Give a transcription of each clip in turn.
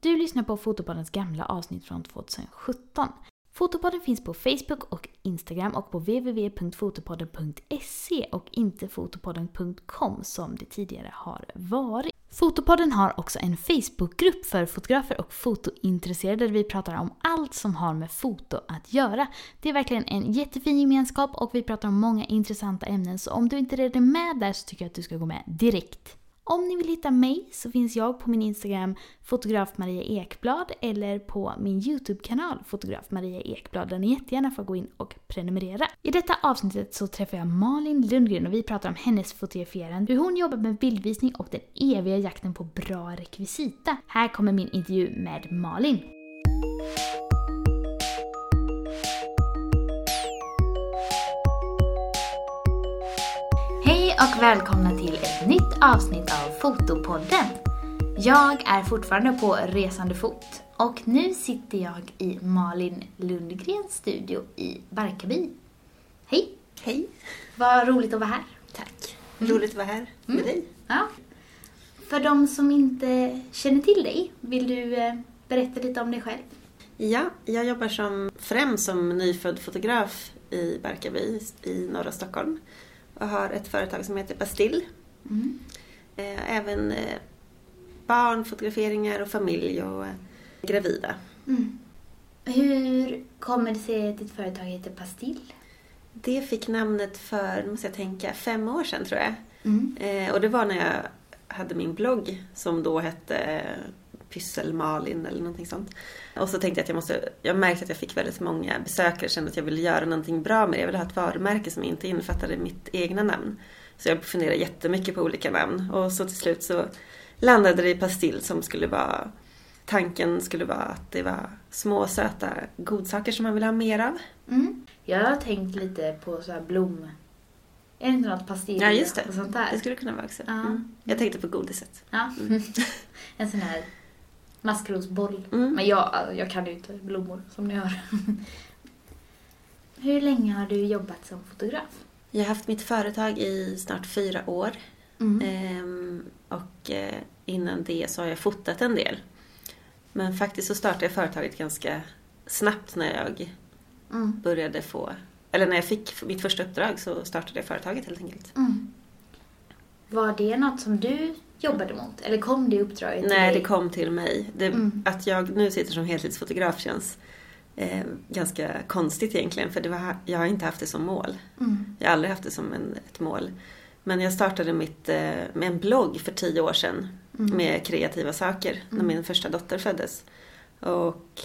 Du lyssnar på Fotopoddens gamla avsnitt från 2017. Fotopodden finns på Facebook och Instagram och på www.fotopodden.se och inte fotopodden.com som det tidigare har varit. Fotopodden har också en Facebookgrupp för fotografer och fotointresserade där vi pratar om allt som har med foto att göra. Det är verkligen en jättefin gemenskap och vi pratar om många intressanta ämnen så om du inte redan är med där så tycker jag att du ska gå med direkt. Om ni vill hitta mig så finns jag på min Instagram fotograf Maria Ekblad eller på min YouTube-kanal fotograf Maria Ekblad där ni jättegärna får gå in och prenumerera. I detta avsnittet så träffar jag Malin Lundgren och vi pratar om hennes fotograferande, hur hon jobbar med bildvisning och den eviga jakten på bra rekvisita. Här kommer min intervju med Malin. Och välkomna till ett nytt avsnitt av Fotopodden. Jag är fortfarande på resande fot och nu sitter jag i Malin Lundgrens studio i Barkarby. Hej! Hej! Vad roligt att vara här. Tack. Roligt att vara här med dig. Ja. För de som inte känner till dig, vill du eh, berätta lite om dig själv? Ja, jag jobbar som, främst som nyfödd fotograf i Barkarby i norra Stockholm och har ett företag som heter Bastill. Mm. Eh, Även eh, barnfotograferingar och familj och eh, gravida. Mm. Hur kommer det sig att ditt företag heter Pastill? Det fick namnet för, nu måste jag tänka, fem år sedan tror jag. Mm. Och det var när jag hade min blogg som då hette Pysselmalin eller någonting sånt. Och så tänkte jag att jag måste, jag märkte att jag fick väldigt många besökare, kände att jag ville göra någonting bra med det. Jag ville ha ett varumärke som inte innefattade mitt egna namn. Så jag funderade jättemycket på olika namn och så till slut så landade det i Pastill som skulle vara Tanken skulle vara att det var små söta godsaker som man vill ha mer av. Mm. Jag har tänkt lite på så här blom... Är det inte något pastill Ja, just det. och sånt där? Det skulle kunna vara också. Ja. Mm. Jag tänkte på godiset. Ja. en sån här maskrosboll. Mm. Men jag, jag kan ju inte blommor som ni hör. Hur länge har du jobbat som fotograf? Jag har haft mitt företag i snart fyra år. Mm. Ehm, och eh, innan det så har jag fotat en del. Men faktiskt så startade jag företaget ganska snabbt när jag Mm. började få, eller när jag fick mitt första uppdrag så startade jag företaget helt enkelt. Mm. Var det något som du jobbade mot? Eller kom det uppdraget till Nej, dig? det kom till mig. Det, Mm. Att jag nu sitter som heltidsfotograf känns eh, ganska konstigt egentligen för det var, jag har inte haft det som mål. Mm. Jag har aldrig haft det som en, ett mål. Men jag startade mitt, eh, med en blogg för tio år sedan Mm. med kreativa saker när Mm. min första dotter föddes. Och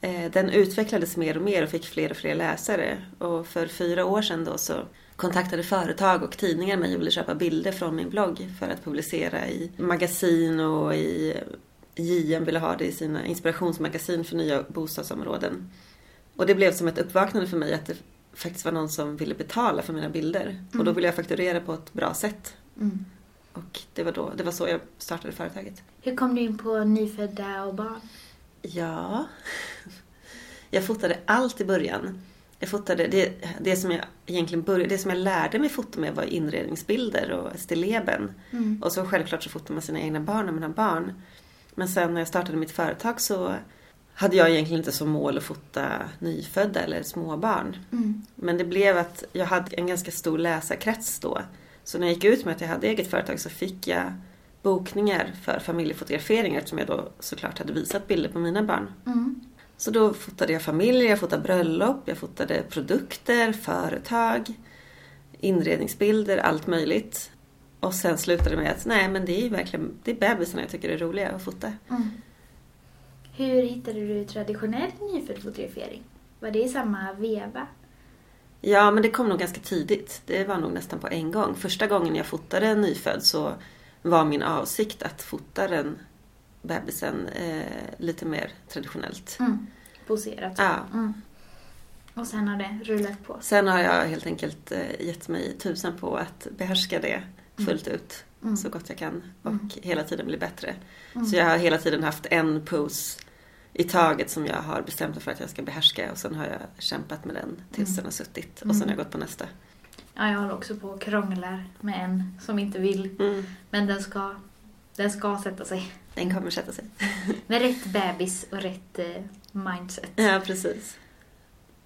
eh, den utvecklades mer och mer och fick fler och fler läsare. Och för fyra år sedan då så kontaktade företag och tidningar mig och ville köpa bilder från min blogg för att publicera i magasin och i JM ville ha det i sina inspirationsmagasin för nya bostadsområden. Och det blev som ett uppvaknande för mig att det faktiskt var någon som ville betala för mina bilder. Och då Mm. ville jag fakturera på ett bra sätt. Mm. Och det var, då, det var så jag startade företaget. Hur kom du in på nyfödda och barn? Ja, jag fotade allt i början. Jag fotade, det, det som jag egentligen började, det som jag lärde mig foto med var inredningsbilder och stilleben. Mm. Och så självklart så fotar man sina egna barn när man har barn. Men sen när jag startade mitt företag så hade jag egentligen inte som mål att fota nyfödda eller småbarn. Mm. Men det blev att jag hade en ganska stor läsarkrets då. Så när jag gick ut med att jag hade eget företag så fick jag bokningar för familjefotograferingar eftersom jag då såklart hade visat bilder på mina barn. Mm. Så då fotade jag familjer, jag fotade bröllop, jag fotade produkter, företag, inredningsbilder, allt möjligt. Och sen slutade det med att nej men det är verkligen, det är bebisarna jag tycker är roliga att fota. Mm. Hur hittade du traditionell nyfödd fotografering? Var det i samma veva? Ja, men det kom nog ganska tidigt. Det var nog nästan på en gång. Första gången jag fotade en nyfödd så var min avsikt att fota den bebisen eh, lite mer traditionellt. Mm. Poserat. Ja. Mm. Och sen har det rullat på. Sen har jag helt enkelt eh, gett mig tusen på att behärska det fullt ut Mm. så gott jag kan och Mm. hela tiden bli bättre. Mm. Så jag har hela tiden haft en pose i taget som jag har bestämt mig för att jag ska behärska och sen har jag kämpat med den tills Mm. den har suttit och Mm. sen har jag gått på nästa. Ja, jag håller också på och krånglar med en som inte vill. Mm. Men den ska Den ska sätta sig. Den kommer sätta sig. Med rätt bebis och rätt eh, mindset. Ja, precis.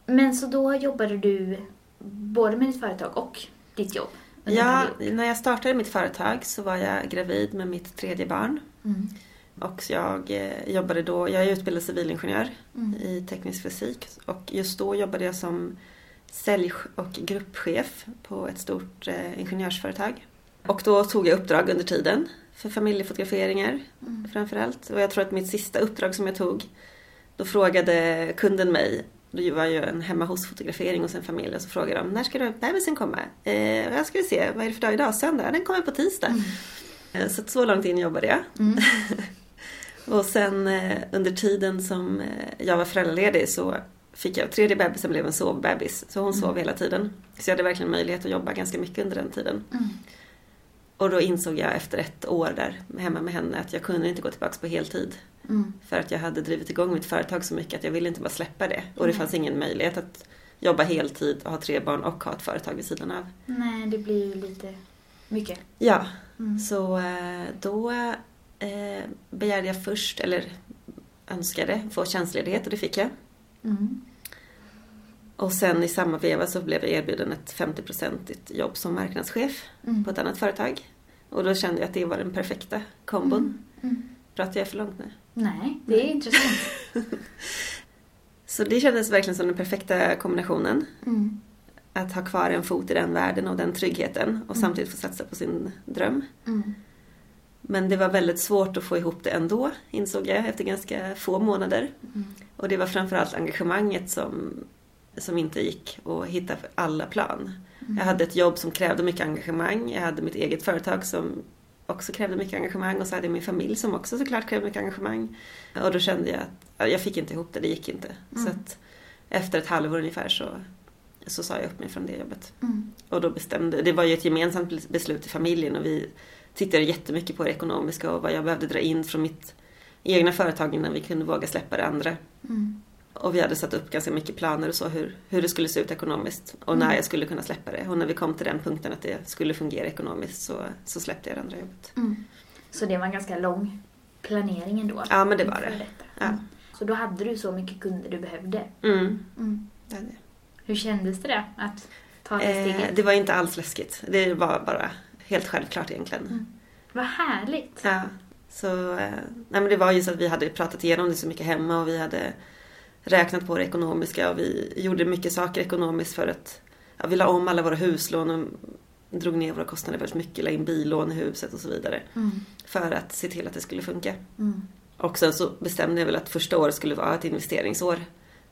Men så då jobbade du både med ditt företag och ditt jobb? Ja, när jag startade mitt företag så var jag gravid med mitt tredje barn. Mm. Och jag eh, jobbade då, jag är utbildad civilingenjör Mm. i teknisk fysik. Och just då jobbade jag som sälj och gruppchef på ett stort eh, ingenjörsföretag. Och då tog jag uppdrag under tiden för familjefotograferingar Mm. framförallt. Och jag tror att mitt sista uppdrag som jag tog, då frågade kunden mig, det var ju en hemma hos-fotografering hos en familj, och så frågade de när ska då bebisen komma? Eh, jag ska vi se, vad är det för dag idag? Söndag? Den kommer på tisdag. Eh, Så så långt in jobbade jag. Mm. Och sen eh, under tiden som eh, jag var föräldraledig så fick jag tredje bebisen blev en sovbebis. Så hon sov hela tiden. Så jag hade verkligen möjlighet att jobba ganska mycket under den tiden. Mm. Och då insåg jag efter ett år där hemma med henne att jag kunde inte gå tillbaka på heltid. Mm. För att jag hade drivit igång mitt företag så mycket att jag ville inte bara släppa det. Och det fanns ingen möjlighet att jobba heltid och ha tre barn och ha ett företag vid sidan av. Nej, det blir ju lite mycket. Ja, Mm. så eh, då eh, begärde jag först, eller önskade, få tjänstledighet och det fick jag. Mm. Och sen i samma veva så blev jag erbjuden ett 50-procentigt jobb som marknadschef Mm. på ett annat företag. Och då kände jag att det var den perfekta kombon. Mm. Pratar jag för långt nu? Nej, det är intressant. Så det kändes verkligen som den perfekta kombinationen. Mm. Att ha kvar en fot i den världen och den tryggheten och Mm. samtidigt få satsa på sin dröm. Mm. Men det var väldigt svårt att få ihop det ändå, insåg jag efter ganska få månader. Mm. Och det var framförallt engagemanget som, som inte gick att hitta för alla plan. Mm. Jag hade ett jobb som krävde mycket engagemang. Jag hade mitt eget företag som också krävde mycket engagemang och så hade jag min familj som också såklart krävde mycket engagemang. Och då kände jag att ja, jag fick inte ihop det, det gick inte. Mm. Så att efter ett halvår ungefär så, så sa jag upp mig från det jobbet. Mm. Och då bestämde, det var ju ett gemensamt beslut i familjen och vi tittade jättemycket på det ekonomiska och vad jag behövde dra in från mitt egna företag innan vi kunde våga släppa det andra. Mm. Och vi hade satt upp ganska mycket planer och så hur, hur det skulle se ut ekonomiskt och Mm. när jag skulle kunna släppa det. Och när vi kom till den punkten att det skulle fungera ekonomiskt så, så släppte jag det andra jobbet. Mm. Så det var en ganska lång planering ändå? Ja, men det var det. Ja. Mm. Så då hade du så mycket kunder du behövde? Mm. Mm. Det, hade jag. Hur kändes det då, att ta det eh, steget? det var inte alls läskigt. Det var bara helt självklart egentligen. Mm. Vad härligt! Ja, så, eh, nej men det var ju så att vi hade pratat igenom det så mycket hemma och vi hade räknat på det ekonomiska och vi gjorde mycket saker ekonomiskt för att ja, vi la om alla våra huslån och drog ner våra kostnader väldigt mycket, la in billån i huset och så vidare. Mm. För att se till att det skulle funka. Mm. Och sen så bestämde jag väl att första året skulle vara ett investeringsår.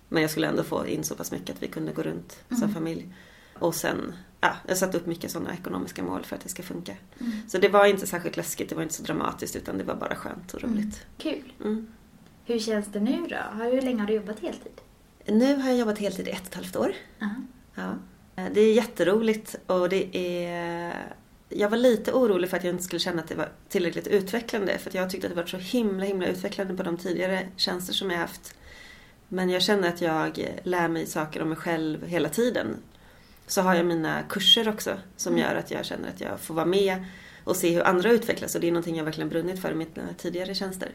Men jag skulle ändå få in så pass mycket att vi kunde gå runt som Mm. familj. Och sen, ja, jag satte upp mycket sådana ekonomiska mål för att det ska funka. Mm. Så det var inte särskilt läskigt, det var inte så dramatiskt utan det var bara skönt och roligt. Kul! Hur känns det nu då? Har- Hur länge har du jobbat heltid? Nu har jag jobbat heltid i ett och ett halvt år. Ja. Ja. Det är jätteroligt och det är... Jag var lite orolig för att jag inte skulle känna att det var tillräckligt utvecklande för jag tyckte att det var så himla himla utvecklande på de tidigare tjänster som jag haft. Men jag känner att jag lär mig saker om mig själv hela tiden. Så har jag mina kurser också som Mm. gör att jag känner att jag får vara med och se hur andra utvecklas och det är någonting jag verkligen brunnit för i mina tidigare tjänster.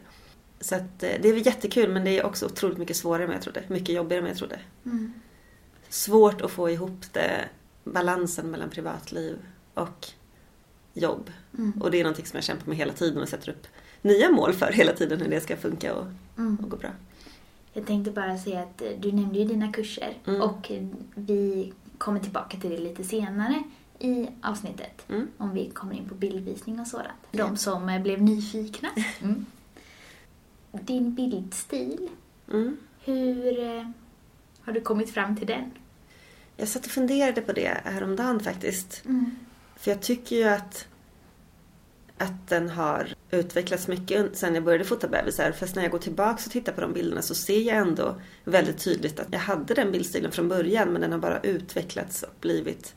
Så att eh, det är jättekul men det är också otroligt mycket svårare än jag trodde. Mycket jobbigare än jag trodde Mm. svårt att få ihop det, balansen mellan privatliv och jobb. Mm. Och det är någonting som jag kämpar med hela tiden och sätter upp nya mål för hela tiden hur det ska funka och, Mm. och gå bra. Jag tänkte bara säga att eh, du nämnde ju dina kurser Mm. och vi kommer tillbaka till det lite senare i avsnittet. Mm. Om vi kommer in på bildvisning och sådant. De som eh, blev nyfikna. Mm. Din bildstil, Mm. hur eh, har du kommit fram till den? Jag satt och funderade på det häromdagen faktiskt. Mm. För jag tycker ju att, att den har utvecklats mycket sen jag började fota bebisar. Fast när jag går tillbaka och tittar på de bilderna så ser jag ändå väldigt tydligt att jag hade den bildstilen från början men den har bara utvecklats och blivit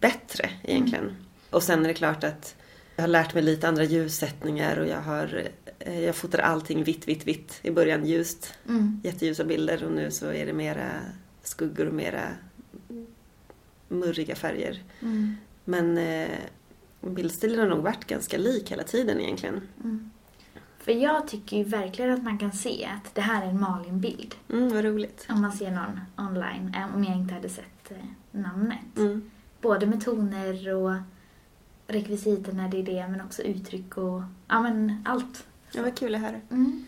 bättre egentligen. Och sen är det klart att jag har lärt mig lite andra ljussättningar och jag har jag fotar allting vitt, vitt, vitt. I början ljust, Mm. jätteljusa bilder och nu så är det mera skuggor och mera murriga färger. Mm. Men eh, bildstilen har nog varit ganska lik hela tiden egentligen. För jag tycker ju verkligen att man kan se att det här är en Malin-bild. Mm, vad roligt. Om man ser någon online, eh, om jag inte hade sett eh, namnet. Mm. Både med toner och rekvisita när det är det, men också uttryck och ja men allt. Ja, vad kul att höra. Mm.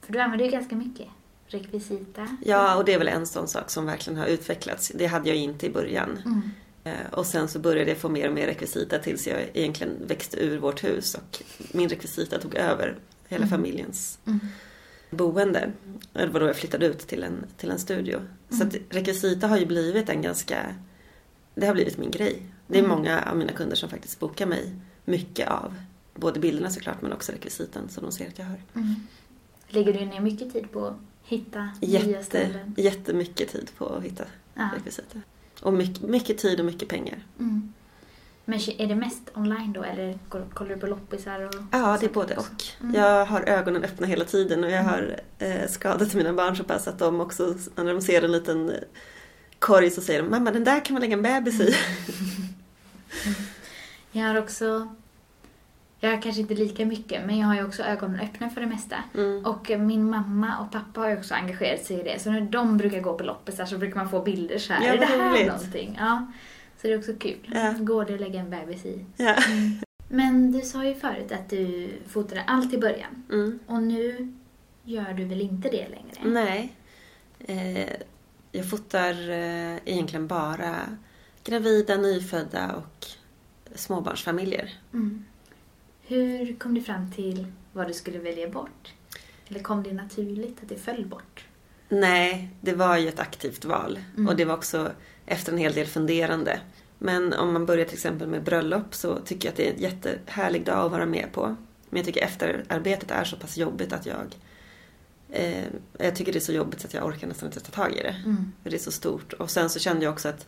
För du använder ju ganska mycket rekvisita. Ja, och det är väl en sån sak som verkligen har utvecklats. Det hade jag inte i början. Mm. Eh, Och sen så började jag få mer och mer rekvisita tills jag egentligen växte ur vårt hus och min rekvisita tog över hela familjens Mm. boende. Det var då jag flyttade ut till en, till en studio. Så att rekvisita har ju blivit en ganska, det har blivit min grej. Det är många av mina kunder som faktiskt bokar mig mycket av både bilderna såklart men också rekvisitan som de ser att jag har. Mm. Lägger du ner mycket tid på att hitta nya Jätte, ställen? jättemycket tid på att hitta Ja. rekvisita. Och mycket, mycket tid och mycket pengar. Mm. Men är det mest online då eller kollar du på loppisar? Och Ja, det är både också? och. Mm. Jag har ögonen öppna hela tiden och jag har eh, skadat mina barn så pass att de också, när de ser en liten eh, korg så säger de mamma den där kan man lägga en bebis i. Jag har också, jag har kanske inte lika mycket, men jag har ju också ögonen öppna för det mesta. Mm. Och min mamma och pappa har ju också engagerat sig i det. Så när de brukar gå på loppisar så brukar man få bilder så här. Ja, är det här roligt. någonting? Ja. Så det är också kul. Ja. Går det att lägga en bebis i? Ja. Men du sa ju förut att du fotade allt i början. Mm. Och nu gör du väl inte det längre? Nej. Eh, jag fotar eh, egentligen bara gravida, nyfödda och småbarnsfamiljer. Mm. Hur kom du fram till vad du skulle välja bort? Eller kom det naturligt att det föll bort? Nej, det var ju ett aktivt val. Mm. Och det var också efter en hel del funderande. Men om man börjar till exempel med bröllop så tycker jag att det är en jättehärlig dag att vara med på. Men jag tycker efterarbetet är så pass jobbigt att jag... Eh, jag tycker det är så jobbigt att jag orkar nästan inte ta tag i det. Mm. För det är så stort. Och sen så kände jag också att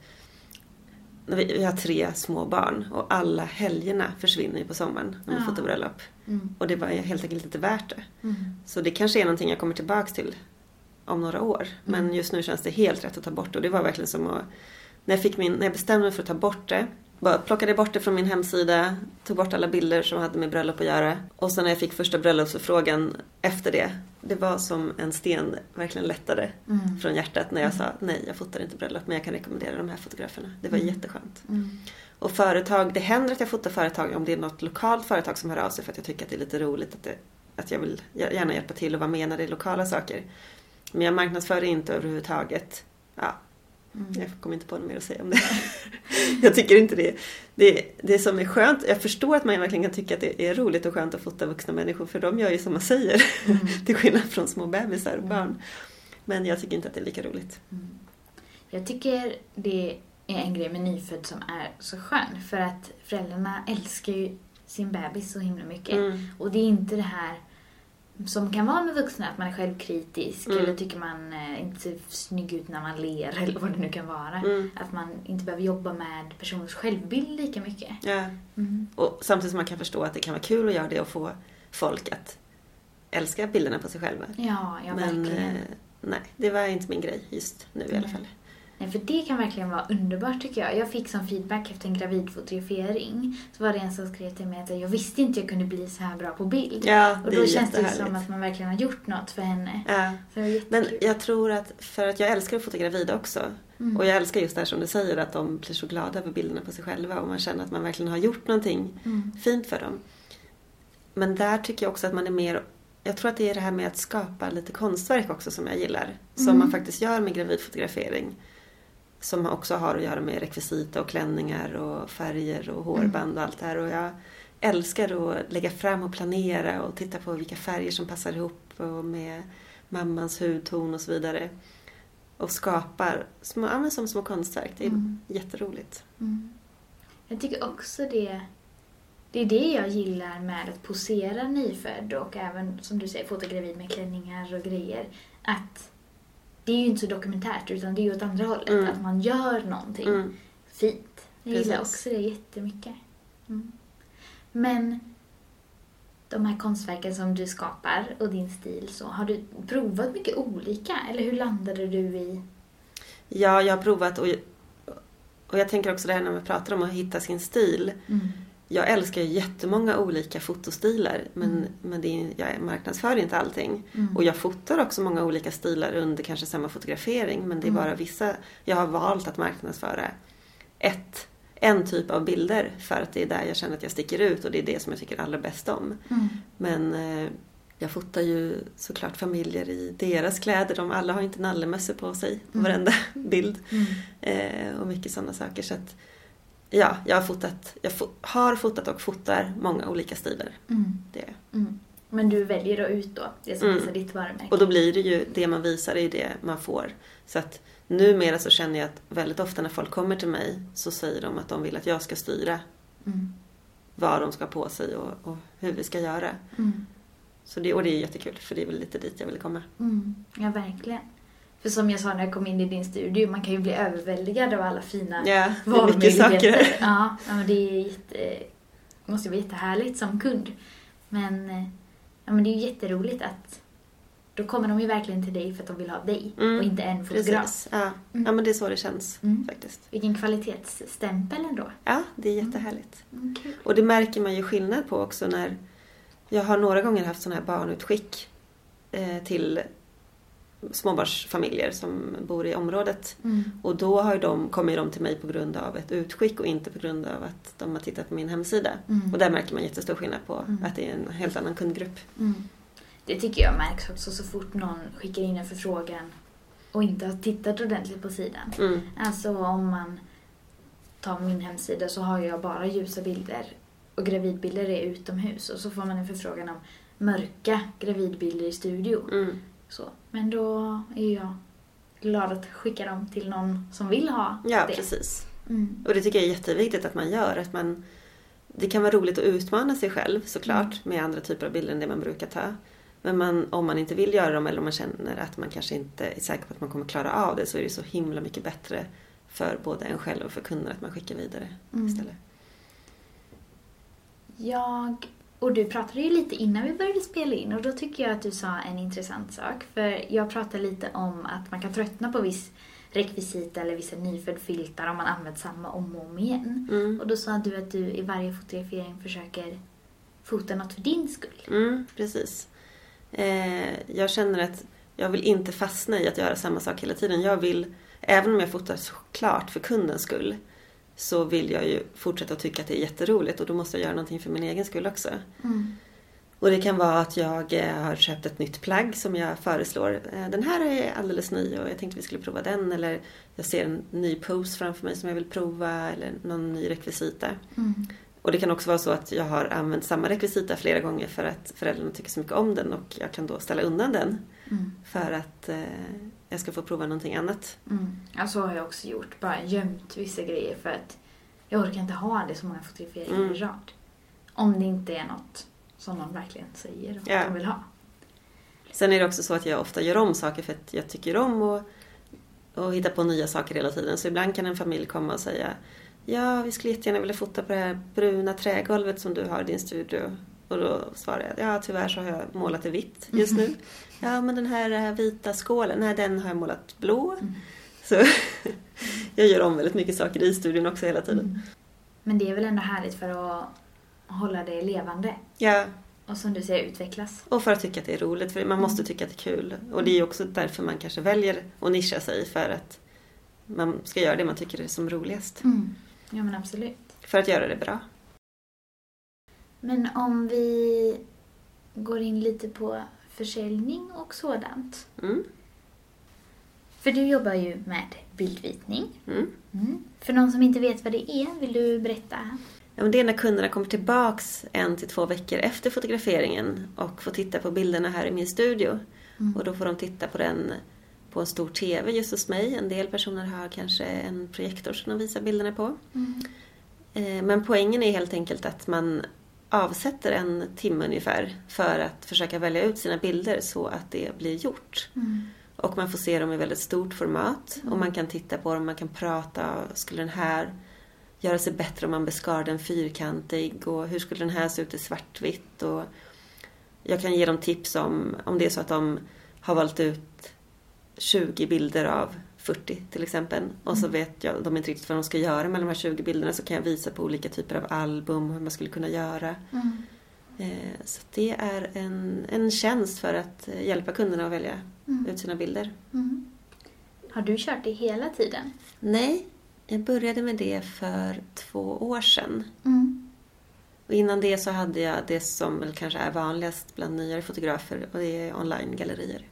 vi, vi har tre små barn och alla helgerna försvinner ju på sommaren när man Ja. fotar bröllop. Mm. Och det var helt enkelt inte värt det. Mm. Så det kanske är någonting jag kommer tillbaks till om några år. Men Mm. just nu känns det helt rätt att ta bort det. Och det var verkligen som att... När jag, fick min, när jag bestämde mig för att ta bort det. Bara plockade bort det från min hemsida. Tog bort alla bilder som hade med bröllop att göra. Och sen när jag fick första bröllopsförfrågan efter det. Det var som en sten verkligen lättade Mm. från hjärtat när jag sa nej, jag fotar inte bröllop men jag kan rekommendera de här fotograferna. Det var Mm. jätteskönt. Mm. Och företag, det händer att jag fotar företag om det är något lokalt företag som hör av sig för att jag tycker att det är lite roligt att, det, att jag vill gärna hjälpa till och vara med när det är lokala saker. Men jag marknadsför inte överhuvudtaget. Ja, Mm. jag kommer inte på något mer att säga om det. jag tycker inte det. det. Det som är skönt, jag förstår att man verkligen kan tycka att det är roligt och skönt att fota vuxna människor för de gör ju som man säger. Mm. till skillnad från små bebisar och barn. Men jag tycker inte att det är lika roligt. Mm. Jag tycker det är en grej med nyfödd som är så skön. För att föräldrarna älskar ju sin bebis så himla mycket. Mm. Och det är inte det här som kan vara med vuxna, att man är självkritisk Mm. eller tycker man eh, inte ser snygg ut när man ler eller vad det nu kan vara. Mm. Att man inte behöver jobba med personens självbild lika mycket. Ja. Mm. Och samtidigt som man kan förstå att det kan vara kul att göra det och få folk att älska bilderna på sig själva. Ja, ja Men verkligen. eh, nej, det var inte min grej just nu i alla fall. Nej, för det kan verkligen vara underbart tycker jag. Jag fick som feedback efter en gravidfotografering så var det en som skrev till mig att jag visste inte jag kunde bli så här bra på bild. Ja, och det då är känns det som att man verkligen har gjort något för henne. Ja. Men jag tror att, för att jag älskar att fota gravida också. Mm. Och jag älskar just det här som du säger, att de blir så glada över bilderna på sig själva och man känner att man verkligen har gjort någonting Mm. fint för dem. Men där tycker jag också att man är mer jag tror att det är det här med att skapa lite konstverk också som jag gillar. Som Mm. man faktiskt gör med gravidfotografering. Som också har att göra med rekvisita och klänningar och färger och hårband och allt det här. Och jag älskar att lägga fram och planera och titta på vilka färger som passar ihop och med mammans hudton och så vidare. Och skapar små, ja, som små konstverk. Det är Mm. jätteroligt. Mm. Jag tycker också det det är det jag gillar med att posera nyfödd och även som du säger fota gravid med klänningar och grejer. Att det är ju inte så dokumentärt utan det är ju åt andra hållet. Mm. Att man gör någonting Mm. fint. Jag gillar också det jättemycket. Mm. Men de här konstverken som du skapar och din stil så, har du provat mycket olika? Eller hur landade du i? Ja, jag har provat och, och jag tänker också det här när man pratar om att hitta sin stil. Mm. Jag älskar ju jättemånga olika fotostilar men, Mm. men det är, jag marknadsför inte allting. Mm. Och jag fotar också många olika stilar under kanske samma fotografering men det är Mm. bara vissa. Jag har valt att marknadsföra ett, en typ av bilder för att det är där jag känner att jag sticker ut och det är det som jag tycker allra bäst om. Mm. Men eh, jag fotar ju såklart familjer i deras kläder. De alla har inte nallemössor på sig på Mm. varenda bild. Mm. Eh, och mycket sådana saker. Så att, ja, jag har fotat, jag fo- har fotat och fotar många olika stilar. Mm. Det. Mm. Men du väljer då ut då det som Mm. visar ditt varumärke? Och då blir det ju det man visar är det man får. Så att numera så känner jag att väldigt ofta när folk kommer till mig så säger de att de vill att jag ska styra Mm. vad de ska ha på sig och, och hur vi ska göra. Mm. Så det, och det är jättekul för det är väl lite dit jag vill komma. Mm. Ja, verkligen. För som jag sa när jag kom in i din studio, man kan ju bli överväldigad av alla fina Ja, det är mycket saker. Ja, ja, men det är jätte, det måste vara jättehärligt som kund. Men, eh, ja, men det är ju jätteroligt att då kommer de ju verkligen till dig för att de vill ha dig Mm, och inte en fotograf. Ja. Mm. ja, men det är så det känns Mm. faktiskt. Vilken kvalitetsstämpel ändå. Ja, det är jättehärligt. Mm, kul. Och det märker man ju skillnad på också när jag har några gånger haft sådana här barnutskick eh, till småbarnsfamiljer som bor i området. Mm. Och då har de, kommer de till mig på grund av ett utskick och inte på grund av att de har tittat på min hemsida. Mm. Och där märker man jättestor skillnad på Mm. att det är en helt annan kundgrupp. Mm. Det tycker jag märks också så fort någon skickar in en förfrågan och inte har tittat ordentligt på sidan. Mm. Alltså om man tar min hemsida så har jag bara ljusa bilder och gravidbilder är utomhus och så får man en förfrågan om mörka gravidbilder i studio. Mm. Så. Men då är jag glad att skicka dem till någon som vill ha Ja, det. precis. Mm. Och det tycker jag är jätteviktigt att man gör. Att man, det kan vara roligt att utmana sig själv såklart Mm. med andra typer av bilder än det man brukar ta. Men man, om man inte vill göra dem eller om man känner att man kanske inte är säker på att man kommer klara av det så är det så himla mycket bättre för både en själv och för kunden att man skickar vidare Mm. istället. Jag och du pratade ju lite innan vi började spela in och då tycker jag att du sa en intressant sak. För jag pratade lite om att man kan tröttna på viss rekvisita eller vissa nyfödd-filtar om man använder samma om och om igen. Mm. Och då sa du att du i varje fotografering försöker fota något för din skull. Mm, precis. Eh, jag känner att jag vill inte fastna i att göra samma sak hela tiden. Jag vill, även om jag fotar såklart för kundens skull, så vill jag ju fortsätta tycka att det är jätteroligt och då måste jag göra någonting för min egen skull också. Mm. Och det kan vara att jag eh, har köpt ett nytt plagg som jag föreslår. Eh, Den här är alldeles ny och jag tänkte vi skulle prova den. Eller jag ser en ny pose framför mig som jag vill prova eller någon ny rekvisita. Mm. Och det kan också vara så att jag har använt samma rekvisita flera gånger för att föräldrarna tycker så mycket om den och jag kan då ställa undan den Mm. för att eh, jag ska få prova någonting annat. Mm. Ja, så har jag också gjort. Bara gömt vissa grejer för att jag orkar inte ha det så många fotograferingar Mm. i rad. Om det inte är något som någon verkligen säger att Ja. de vill ha. Sen är det också så att jag ofta gör om saker för att jag tycker om att och hitta på nya saker hela tiden. Så ibland kan en familj komma och säga Ja, vi skulle jättegärna vilja fota på det här bruna trägolvet som du har i din studio. Och då svarar jag, ja tyvärr så har jag målat det vitt just nu. Ja, men den här eh, vita skålen, nej den har jag målat blå. Mm. Så jag gör om väldigt mycket saker i studion också hela tiden. Mm. Men det är väl ändå härligt för att hålla det levande Ja, och som du säger utvecklas. och för att tycka att det är roligt. För man måste tycka att det är kul. Och det är också därför man kanske väljer att nischa sig. För att man ska göra det man tycker är som roligast. Mm. Ja men absolut. För att göra det bra. Men om vi går in lite på försäljning och sådant. Mm. För du jobbar ju med bildritning. Mm. Mm. För någon som inte vet vad det är, vill du berätta? Ja, men det är när kunderna kommer tillbaks en till två veckor efter fotograferingen och får titta på bilderna här i min studio. Mm. Och då får de titta på den på en stor TV just hos mig. En del personer har kanske en projektor som de visar bilderna på. Mm. Eh, Men poängen är helt enkelt att man avsätter en timme ungefär för att försöka välja ut sina bilder så att det blir gjort. Mm. Och man får se dem i väldigt stort format Mm. och man kan titta på dem, man kan prata. Skulle den här göra sig bättre om man beskar den fyrkantig? Och hur skulle den här se ut i svartvitt? Och jag kan ge dem tips om, om det är så att de har valt ut 20 bilder av 40 till exempel. Och så vet jag, de inte riktigt vad de ska göra med de här 20 bilderna så kan jag visa på olika typer av album hur man skulle kunna göra. Mm. Eh, Så det är en, en tjänst för att eh, hjälpa kunderna att välja Mm. ut sina bilder. Mm. Har du kört det hela tiden? Nej, jag började med det för två år sedan. Mm. Och innan det så hade jag det som väl kanske är vanligast bland nyare fotografer och det är online-gallerier.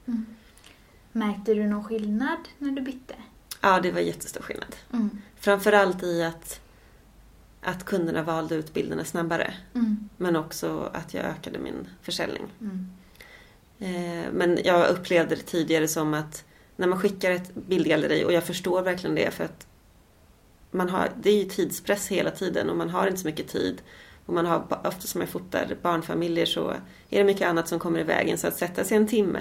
Märkte du någon skillnad när du bytte? Ja, det var jättestor skillnad. Mm. Framförallt i att, att kunderna valde ut bilderna snabbare. Mm. Men också att jag ökade min försäljning. Mm. Eh, Men jag upplevde det tidigare som att när man skickar ett bildgalleri, och jag förstår verkligen det för att man har, det är ju tidspress hela tiden och man har inte så mycket tid. Och man har, ofta som jag fotar barnfamiljer så är det mycket annat som kommer i vägen. Så att sätta sig en timme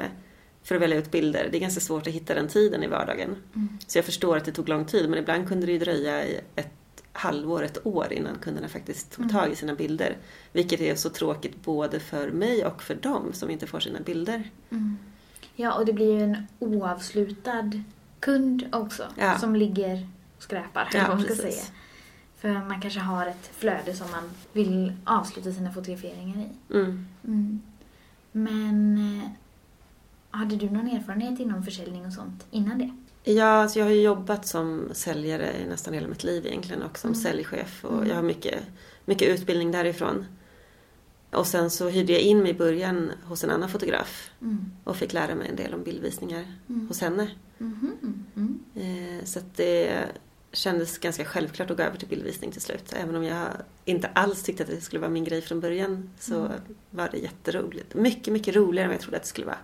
för att välja ut bilder, det är ganska svårt att hitta den tiden i vardagen. Mm. Så jag förstår att det tog lång tid, men ibland kunde det ju dröja i ett halvår, ett år innan kunderna faktiskt tog Mm. tag i sina bilder. Vilket är så tråkigt både för mig och för dem som inte får sina bilder. Mm. Ja, och det blir ju en oavslutad kund också Ja. som ligger och skräpar, Ja, man ska precis. säga. För man kanske har ett flöde som man vill avsluta sina fotograferingar i. Mm. Mm. Men eh, hade du någon erfarenhet inom försäljning och sånt innan det? Ja, alltså jag har ju jobbat som säljare i nästan hela mitt liv egentligen och som Mm. säljchef och Mm. jag har mycket, mycket utbildning därifrån. Och sen så hyrde jag in mig i början hos en annan fotograf Mm. och fick lära mig en del om bildvisningar Mm. hos henne. Mhm. Mm. Eh, Så att det kändes ganska självklart att gå över till bildvisning till slut. Även om jag inte alls tyckte att det skulle vara min grej från början så Mm. var det jätteroligt. Mycket, mycket roligare än vad jag trodde att det skulle vara.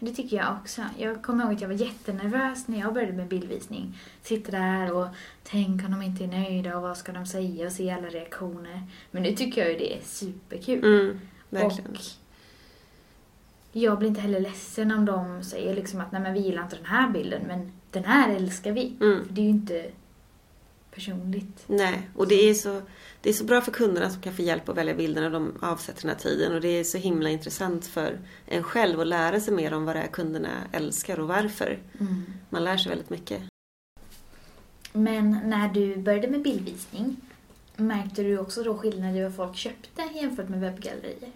Det tycker jag också. Jag kommer ihåg att jag var jättenervös när jag började med bildvisning. Sitter där och tänk om de inte är nöjda och vad ska de säga och se alla reaktioner. Men nu tycker jag ju det är superkul. Mm, verkligen. Och jag blir inte heller ledsen om de säger liksom att nej men vi gillar inte den här bilden men den här älskar vi. Mm. För det är ju inte personligt. Nej, och det är, så, det är så bra för kunderna som kan få hjälp att välja bilderna och de avsätter den här tiden. Och det är så himla intressant för en själv att lära sig mer om vad det är kunderna älskar och varför. Mm. Man lär sig väldigt mycket. Men när du började med bildvisning, märkte du också då skillnad i vad folk köpte jämfört med webbgallerier?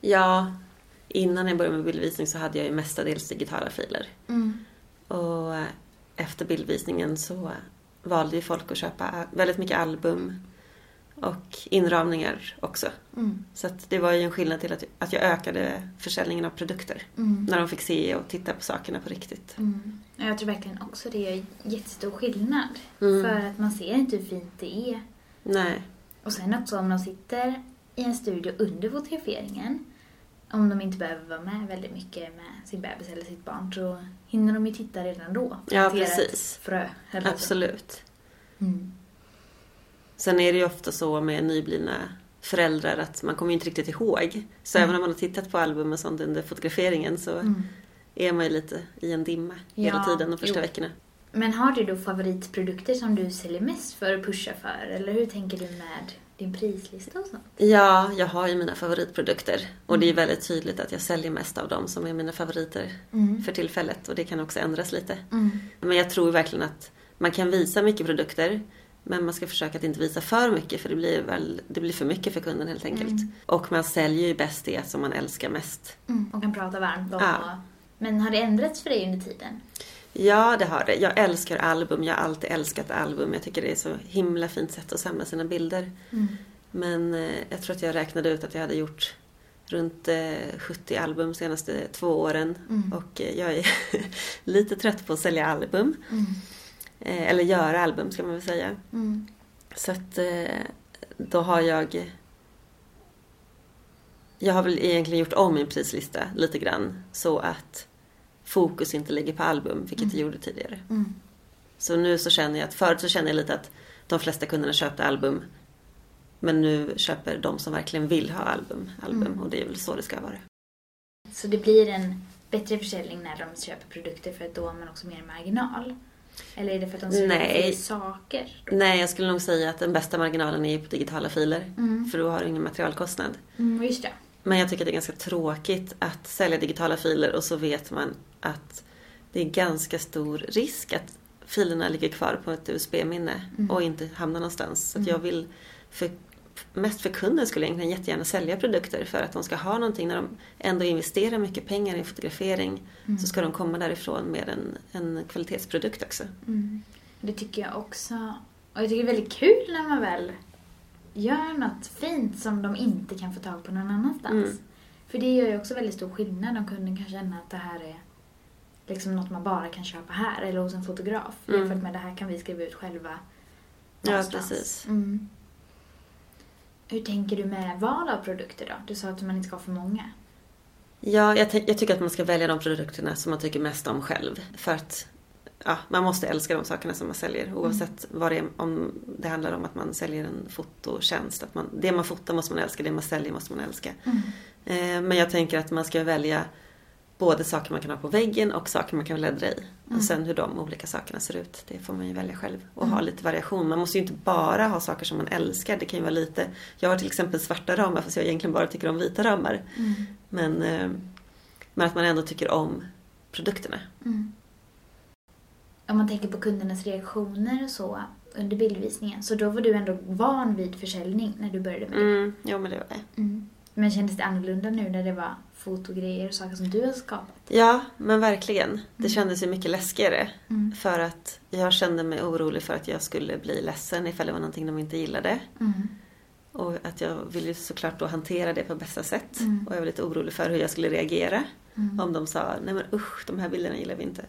Ja, innan jag började med bildvisning så hade jag ju mestadels digitala filer. Mm. Och eh, efter bildvisningen så valde ju folk att köpa väldigt mycket album och inramningar också. Mm. Så det var ju en skillnad till att, att jag ökade försäljningen av produkter. Mm. När de fick se och titta på sakerna på riktigt. Mm. Ja, Jag tror verkligen också det är jättestor skillnad. Mm. För att man ser inte hur fint det är. Nej. Och sen också om de sitter i en studio under fotograferingen, om de inte behöver vara med väldigt mycket med sin bebis eller sitt barn, så hinner de ju titta redan då. Ja, precis. frö. Absolut. Mm. Sen är det ju ofta så med nyblivna föräldrar att man kommer inte riktigt ihåg. Så Mm. även om man har tittat på album och sånt under fotograferingen så Mm. är man ju lite i en dimma hela Ja, tiden de första jo. veckorna. Men har du då favoritprodukter som du säljer mest för att pusha för? Eller hur tänker du med din prislista och sånt? Ja, jag har ju mina favoritprodukter och det är Mm. väldigt tydligt att jag säljer mest av dem som är mina favoriter Mm. för tillfället och det kan också ändras lite. Mm. Men jag tror verkligen att man kan visa mycket produkter men man ska försöka att inte visa för mycket för det blir, väl, det blir för mycket för kunden helt enkelt. Mm. Och man säljer ju bäst det som man älskar mest. Mm. Och kan prata varmt om. Ja. Men har det ändrats för dig under tiden? Ja, det har det. Jag älskar album. Jag har alltid älskat album. Jag tycker det är så himla fint sätt att samla sina bilder. Mm. Men eh, jag tror att jag räknade ut att jag hade gjort runt eh, 70 album de senaste två åren. Mm. Och eh, jag är lite trött på att sälja album. Mm. Eh, eller göra album ska man väl säga. Mm. Så att eh, då har jag... Jag har väl egentligen gjort om min prislista lite grann så att fokus inte ligger på album, vilket Mm. det gjorde tidigare. Mm. Så nu så känner jag att förut så känner jag lite att de flesta kunderna köpte album. Men nu köper de som verkligen vill ha album, album Mm. och det är väl så det ska vara. Så det blir en bättre försäljning när de köper produkter för att då har man också mer marginal? Eller är det för att de säljer saker? Nej, jag skulle nog säga att den bästa marginalen är på digitala filer. Mm. För då har du ingen materialkostnad. Mm, just det. Men jag tycker att det är ganska tråkigt att sälja digitala filer och så vet man att det är ganska stor risk att filerna ligger kvar på ett USB-minne Mm. och inte hamnar någonstans. Så Mm. jag vill, för, mest för kunden skulle jag egentligen jättegärna sälja produkter för att de ska ha någonting när de ändå investerar mycket pengar i fotografering Mm. så ska de komma därifrån med en, en kvalitetsprodukt också. Mm. Det tycker jag också. Och jag tycker det är väldigt kul när man väl gör något fint som de inte kan få tag på någon annanstans. Mm. För det gör ju också väldigt stor skillnad om kunden kan känna att det här är liksom något man bara kan köpa här eller hos en fotograf. Mm. Jämfört med det här kan vi skriva ut själva Ja, någonstans. precis. Mm. Hur tänker du med val av produkter då? Du sa att man inte ska ha för många. Ja, jag, jag tycker att man ska välja de produkterna som man tycker mest om själv. För att ja, man måste älska de sakerna som man säljer oavsett vad det är, om det handlar om att man säljer en fototjänst. Att man, det man fotar måste man älska, det man säljer måste man älska. Eh, men jag tänker att man ska välja både saker man kan ha på väggen och saker man kan bläddra i. Mm. Och sen hur de olika sakerna ser ut, det får man ju välja själv. Och Mm. ha lite variation. Man måste ju inte bara ha saker som man älskar. Det kan ju vara lite... Jag har till exempel svarta ramar fast jag egentligen bara tycker om vita ramar. Mm. Men, eh, men att man ändå tycker om produkterna. Om man tänker på kundernas reaktioner och så under bildvisningen. Så då var du ändå van vid försäljning när du började med det. Mm, jo men det var det. Mm. Men kändes det annorlunda nu när det var fotogrejer och saker som du har skapat? Ja, men verkligen. Det Mm. kändes ju mycket läskigare. Mm. För att jag kände mig orolig för att jag skulle bli ledsen ifall det var någonting de inte gillade. Mm. Och att jag ville såklart då hantera det på bästa sätt. Mm. Och jag var lite orolig för hur jag skulle reagera. Mm. Om de sa, nej men usch, de här bilderna gillar vi inte.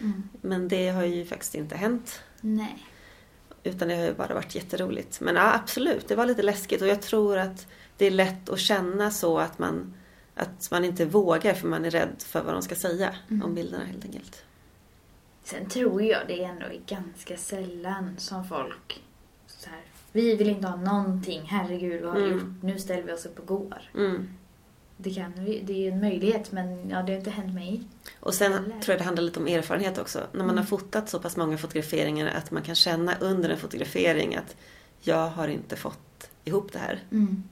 Mm. Men det har ju faktiskt inte hänt. Nej. Utan det har ju bara varit jätteroligt. Men ja, absolut, det var lite läskigt. Och jag tror att det är lätt att känna så att man, att man inte vågar för man är rädd för vad de ska säga Mm. om bilderna helt enkelt. Sen tror jag det ändå är ganska sällan som folk så här, vi vill inte ha någonting, herregud vad har du Mm. gjort, nu ställer vi oss upp och går. Mm. Det, kan, det är en möjlighet men ja, det har inte hänt mig. Och sen Eller? tror jag det handlar lite om erfarenhet också. När man Mm. har fotat så pass många fotograferingar att man kan känna under en fotografering att jag har inte fått ihop det här. Mm.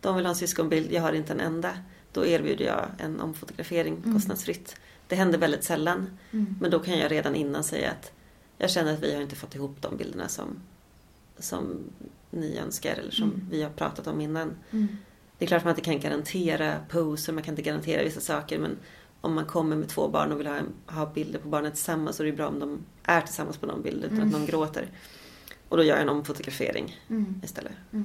De vill ha en syskonbild, jag har inte en enda. Då erbjuder jag en omfotografering Mm. kostnadsfritt. Det händer väldigt sällan. Mm. Men då kan jag redan innan säga att jag känner att vi har inte fått ihop de bilderna som, som ni önskar eller som Mm. vi har pratat om innan. Det är klart att man inte kan garantera poser, man kan inte garantera vissa saker men om man kommer med två barn och vill ha, ha bilder på barnen tillsammans så är det bra om de är tillsammans på någon bild utan Mm. att någon gråter. Och då gör jag en omfotografering Mm. istället. Mm.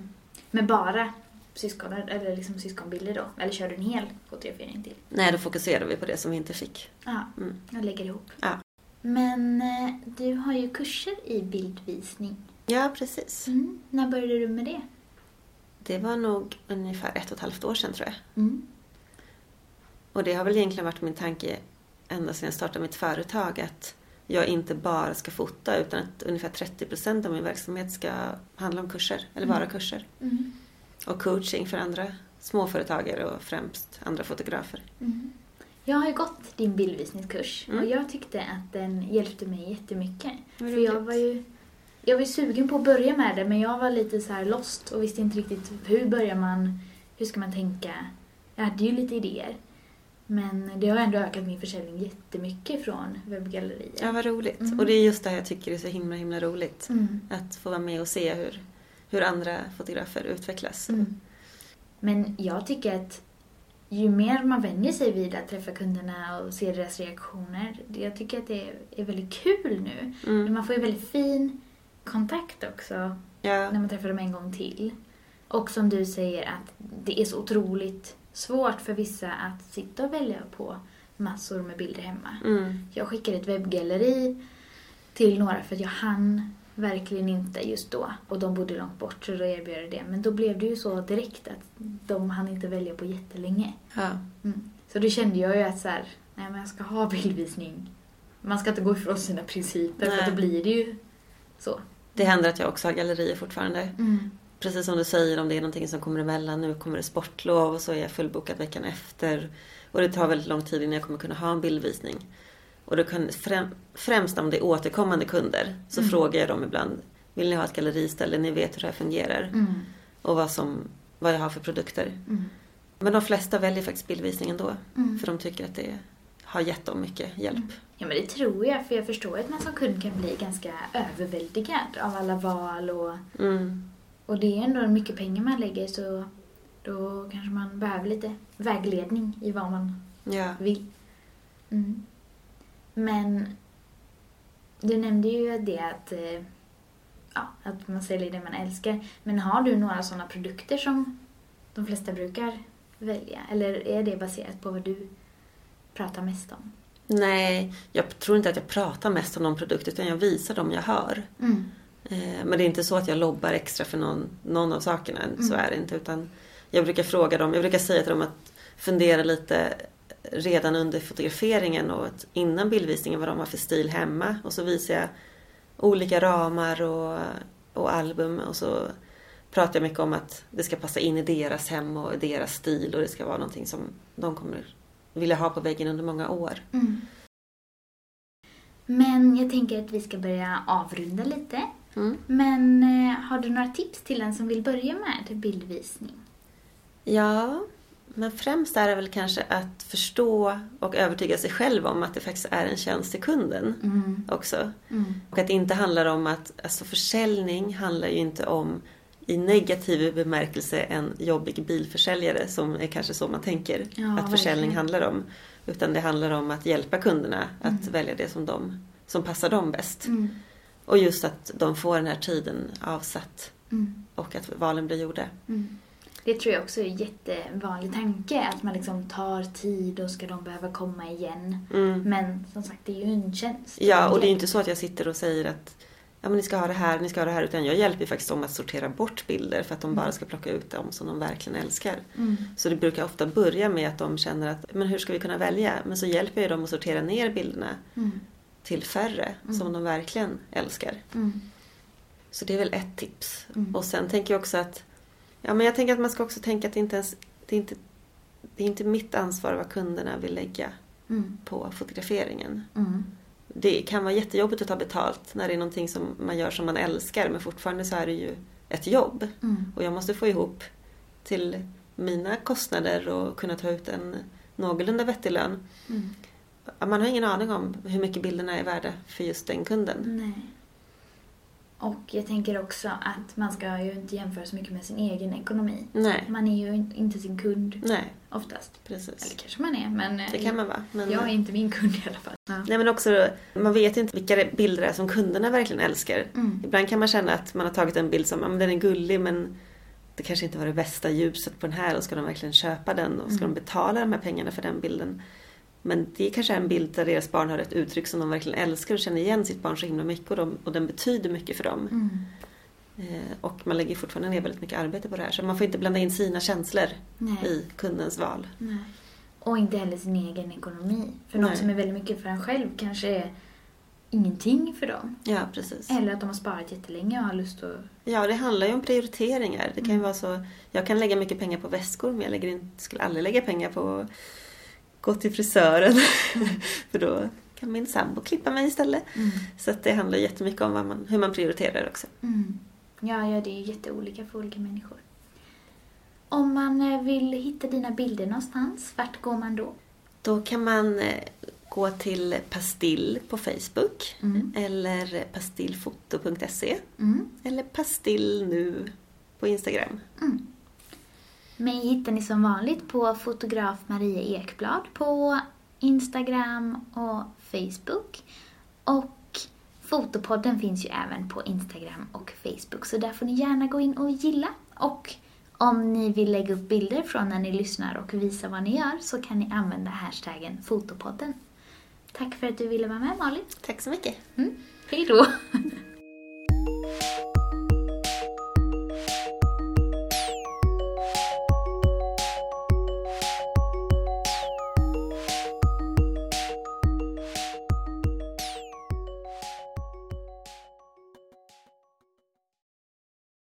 Men bara syskon, eller liksom syskonbilder då? Eller kör du en hel fotografering till? Nej, då fokuserar vi på det som vi inte fick. Ja, Mm. jag lägger ihop. Ja. Men eh, du har ju kurser i bildvisning. Ja, precis. Mm. När började du med det? Det var nog ungefär ett och ett halvt år sedan tror jag. Mm. Och det har väl egentligen varit min tanke ända sedan jag startade mitt företag att jag inte bara ska fota utan att ungefär 30% av min verksamhet ska handla om kurser, eller vara Mm. kurser. Mm. Och coaching för andra småföretagare och främst andra fotografer. Mm. Jag har ju gått din bildvisningskurs Mm. och jag tyckte att den hjälpte mig jättemycket. För jag var ju jag var sugen på att börja med det men jag var lite så lost och visste inte riktigt hur börjar man, hur ska man tänka. Jag hade ju lite idéer. Men det har ändå ökat min försäljning jättemycket från webbgallerier. Ja, vad roligt. Mm. Och det är just det här jag tycker är så himla, himla roligt. Mm. Att få vara med och se hur, hur andra fotografer utvecklas. Mm. Men jag tycker att ju mer man vänjer sig vid att träffa kunderna och se deras reaktioner, jag tycker att det är, väldigt kul nu. Mm. man får ju väldigt fin kontakt också Ja. när man träffar dem en gång till. Och som du säger att det är så otroligt svårt för vissa att sitta och välja på massor med bilder hemma. Mm. Jag skickade ett webbgalleri till några för att jag hann verkligen inte just då. Och de bodde långt bort så då erbjöd jag det. Men då blev det ju så direkt att de hann inte välja på jättelänge. ja. Mm. Så då kände jag ju att så här, nej men jag ska ha bildvisning. Man ska inte gå ifrån sina principer för Nej. att då blir det ju så. Det händer att jag också har gallerier fortfarande. Mm. Precis som du säger, om det är någonting som kommer emellan. Nu kommer det sportlov och så är jag fullbokad veckan efter. Och det tar väldigt lång tid innan jag kommer kunna ha en bildvisning. Och då kan, främ, främst om det är återkommande kunder så Mm. frågar jag dem ibland. Vill ni ha ett galleriställe? Ni vet hur det här fungerar. Mm. Och vad, som, vad jag har för produkter. Mm. Men de flesta väljer faktiskt bildvisning ändå. Mm. För de tycker att det har gett dem mycket hjälp. Ja, men det tror jag, för jag förstår att man som kund kan bli ganska överväldigad av alla val och, Mm. och det är ändå mycket pengar man lägger så då kanske man behöver lite vägledning i vad man Ja. vill. Mm. Men du nämnde ju det att, eh, ja, att man säljer det man älskar. Men har du några sådana produkter som de flesta brukar välja? Eller är det baserat på vad du pratar mest om? Nej, jag tror inte att jag pratar mest om någon produkt utan jag visar dem jag har. Mm. Eh, Men det är inte så att jag lobbar extra för någon, någon av sakerna. Så Mm. är det inte. Utan jag brukar fråga dem, jag brukar säga till dem att fundera lite redan under fotograferingen och innan bildvisningen vad de har för stil hemma. Och så visar jag olika ramar och, och album och så pratar jag mycket om att det ska passa in i deras hem och i deras stil och det ska vara någonting som de kommer vilja ha på väggen under många år. Mm. Men jag tänker att vi ska börja avrunda lite. Mm. Men eh, har du några tips till den som vill börja med bildvisning? Ja, men främst är det väl kanske att förstå och övertyga sig själv om att det faktiskt är en tjänst till kunden Mm. också. Mm. Och att det inte handlar om att, alltså försäljning handlar ju inte om i negativ bemärkelse en jobbig bilförsäljare som är kanske så man tänker Ja, att försäljning verkligen. handlar om. Utan det handlar om att hjälpa kunderna att Mm. välja det som, de, som passar dem bäst. Mm. Och just att de får den här tiden avsatt Mm. och att valen blir gjorda. Mm. Det tror jag också är en jättevanlig tanke, att man liksom tar tid och ska de behöva komma igen. Mm. Men som sagt, det är ju en tjänst. Ja, och det är ju inte så att jag sitter och säger att ja, men ni ska ha det här, ni ska ha det här. Utan jag hjälper faktiskt dem att sortera bort bilder för att de bara ska plocka ut dem som de verkligen älskar. Mm. Så det brukar ofta börja med att de känner att men hur ska vi kunna välja? Men så hjälper jag dem att sortera ner bilderna Mm. till färre som de verkligen älskar. Mm. Så det är väl ett tips. Mm. Och sen tänker jag också att ja, men jag tänker att man ska också tänka att det inte ens det är inte, det är inte mitt ansvar vad kunderna vill lägga Mm. på fotograferingen. Mm. Det kan vara jättejobbigt att ta betalt när det är någonting som man gör som man älskar men fortfarande så är det ju ett jobb. Mm. Och jag måste få ihop till mina kostnader och kunna ta ut en någorlunda vettig lön. Mm. Man har ingen aning om hur mycket bilderna är värda för just den kunden. Nej. Och jag tänker också att man ska ju inte jämföra så mycket med sin egen ekonomi. Nej, Man är ju in- inte sin kund nej, oftast. Eller precis. kanske man är, men eh, Det kan man vara. Men, jag är inte min kund i alla fall. Ja. nej, men också, man vet inte vilka bilder det är som kunderna verkligen älskar. Mm. Ibland kan man känna att man har tagit en bild som, ja, men den är gullig men det kanske inte var det bästa ljuset på den här och ska de verkligen köpa den och ska Mm. de betala de här pengarna för den bilden? Men det kanske är en bild där deras barn har ett uttryck som de verkligen älskar och känner igen sitt barn så himla mycket och, de, och den betyder mycket för dem. Mm. Eh, och man lägger fortfarande ner väldigt mycket arbete på det här så man får inte blanda in sina känslor Nej. i kundens val. Nej. Och inte heller sin egen ekonomi. För något Nej. som är väldigt mycket för en själv kanske är ingenting för dem. Ja, precis. Eller att de har sparat jättelänge och har lust att... Ja, det handlar ju om prioriteringar. Det kan Mm. vara så, jag kan lägga mycket pengar på väskor men jag lägger inte, skulle aldrig lägga pengar på gå till frisören. För då kan min sambo klippa mig istället. Mm. Så att det handlar jättemycket om man, hur man prioriterar också. Mm. Ja, ja, det är jätteolika för olika människor. Om man eh, vill hitta dina bilder någonstans, vart går man då? Då kan man eh, gå till Pastill på Facebook Mm. eller pastillfoto.se Mm. eller Pastill nu på Instagram. Mig hittar ni som vanligt på fotograf Maria Ekblad på Instagram och Facebook. Och Fotopodden finns ju även på Instagram och Facebook så där får ni gärna gå in och gilla. Och om ni vill lägga upp bilder från när ni lyssnar och visa vad ni gör så kan ni använda hashtaggen Fotopodden. Tack för att du ville vara med Malin. Tack så mycket! Mm. Hej då!